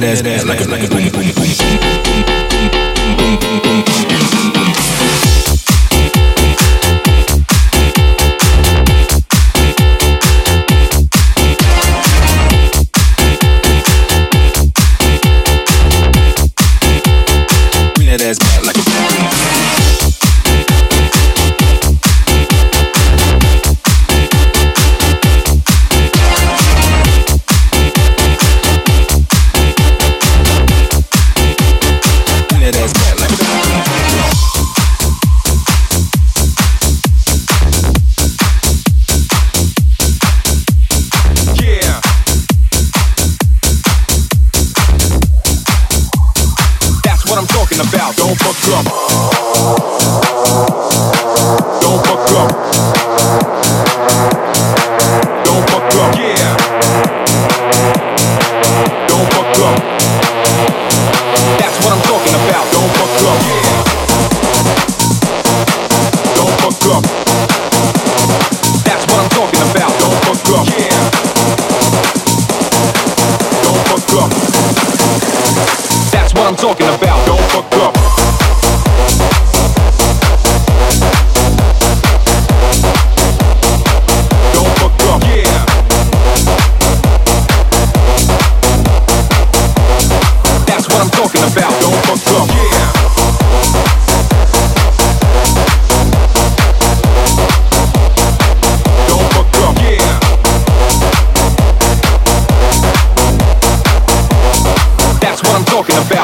that ass, ass like a, like a boom, boom, boom. talking about.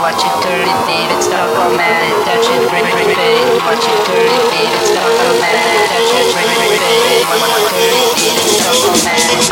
watch it dirty beat, it's not all mad, touch it, bring it, bring it, watch it dirty beat, it's not all mad, touch it, bring it, bring it, dirty beat, it's not all mad.